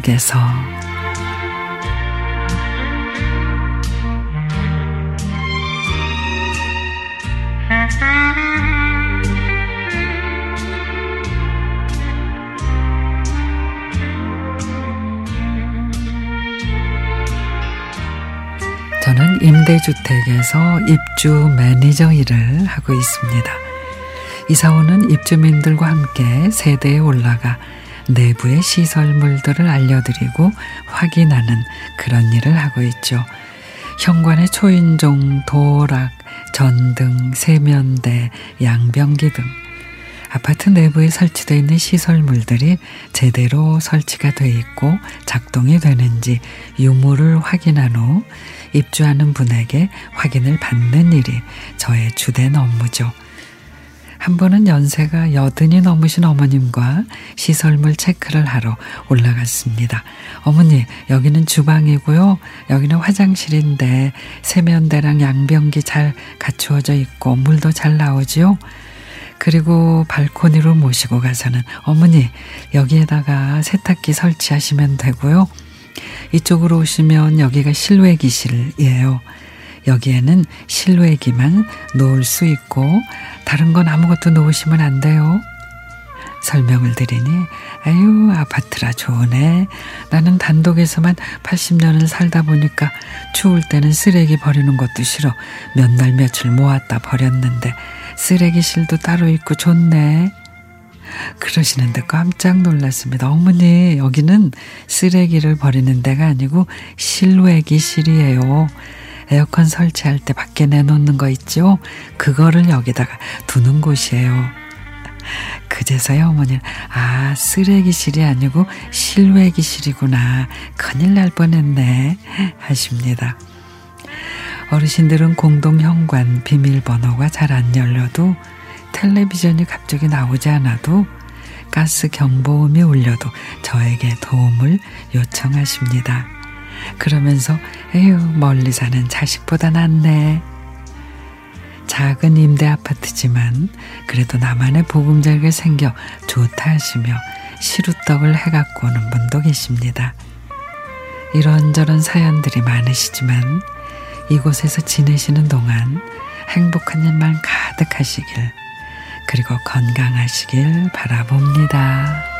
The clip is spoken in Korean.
들어서 저는 임대주택에서 입주 매니저 일을 하고 있습니다. 이사오는 입주민들과 함께 세대에 올라가 내부의 시설물들을 알려드리고 확인하는 그런 일을 하고 있죠. 현관의 초인종, 도락, 전등, 세면대, 양변기 등 아파트 내부에 설치되어 있는 시설물들이 제대로 설치가 되어 있고 작동이 되는지 유무를 확인한 후 입주하는 분에게 확인을 받는 일이 저의 주된 업무죠. 한 번은 연세가 여든이 넘으신 어머님과 시설물 체크를 하러 올라갔습니다. 어머니, 여기는 주방이고요. 여기는 화장실인데 세면대랑 양변기 잘 갖추어져 있고 물도 잘 나오지요. 그리고 발코니로 모시고 가서는 어머니, 여기에다가 세탁기 설치하시면 되고요. 이쪽으로 오시면 여기가 실외기실이에요. 여기에는 실외기만 놓을 수 있고 다른 건 아무것도 놓으시면 안 돼요. 설명을 드리니 아유 아파트라 좋으네. 나는 단독에서만 80년을 살다 보니까 추울 때는 쓰레기 버리는 것도 싫어. 몇 날 며칠 모았다 버렸는데 쓰레기실도 따로 있고 좋네. 그러시는데 깜짝 놀랐습니다. 어머니, 여기는 쓰레기를 버리는 데가 아니고 실외기실이에요. 에어컨 설치할 때 밖에 내놓는 거 있죠? 그거를 여기다가 두는 곳이에요. 그제서야 어머니는 아 쓰레기실이 아니고 실외기실이구나 큰일 날 뻔했네 하십니다. 어르신들은 공동 현관 비밀번호가 잘 안 열려도 텔레비전이 갑자기 나오지 않아도 가스 경보음이 울려도 저에게 도움을 요청하십니다. 그러면서 에휴 멀리 사는 자식보다 낫네. 작은 임대 아파트지만 그래도 나만의 보금자리가 생겨 좋다 하시며 시루떡을 해갖고 오는 분도 계십니다. 이런저런 사연들이 많으시지만 이곳에서 지내시는 동안 행복한 일만 가득하시길 그리고 건강하시길 바라봅니다.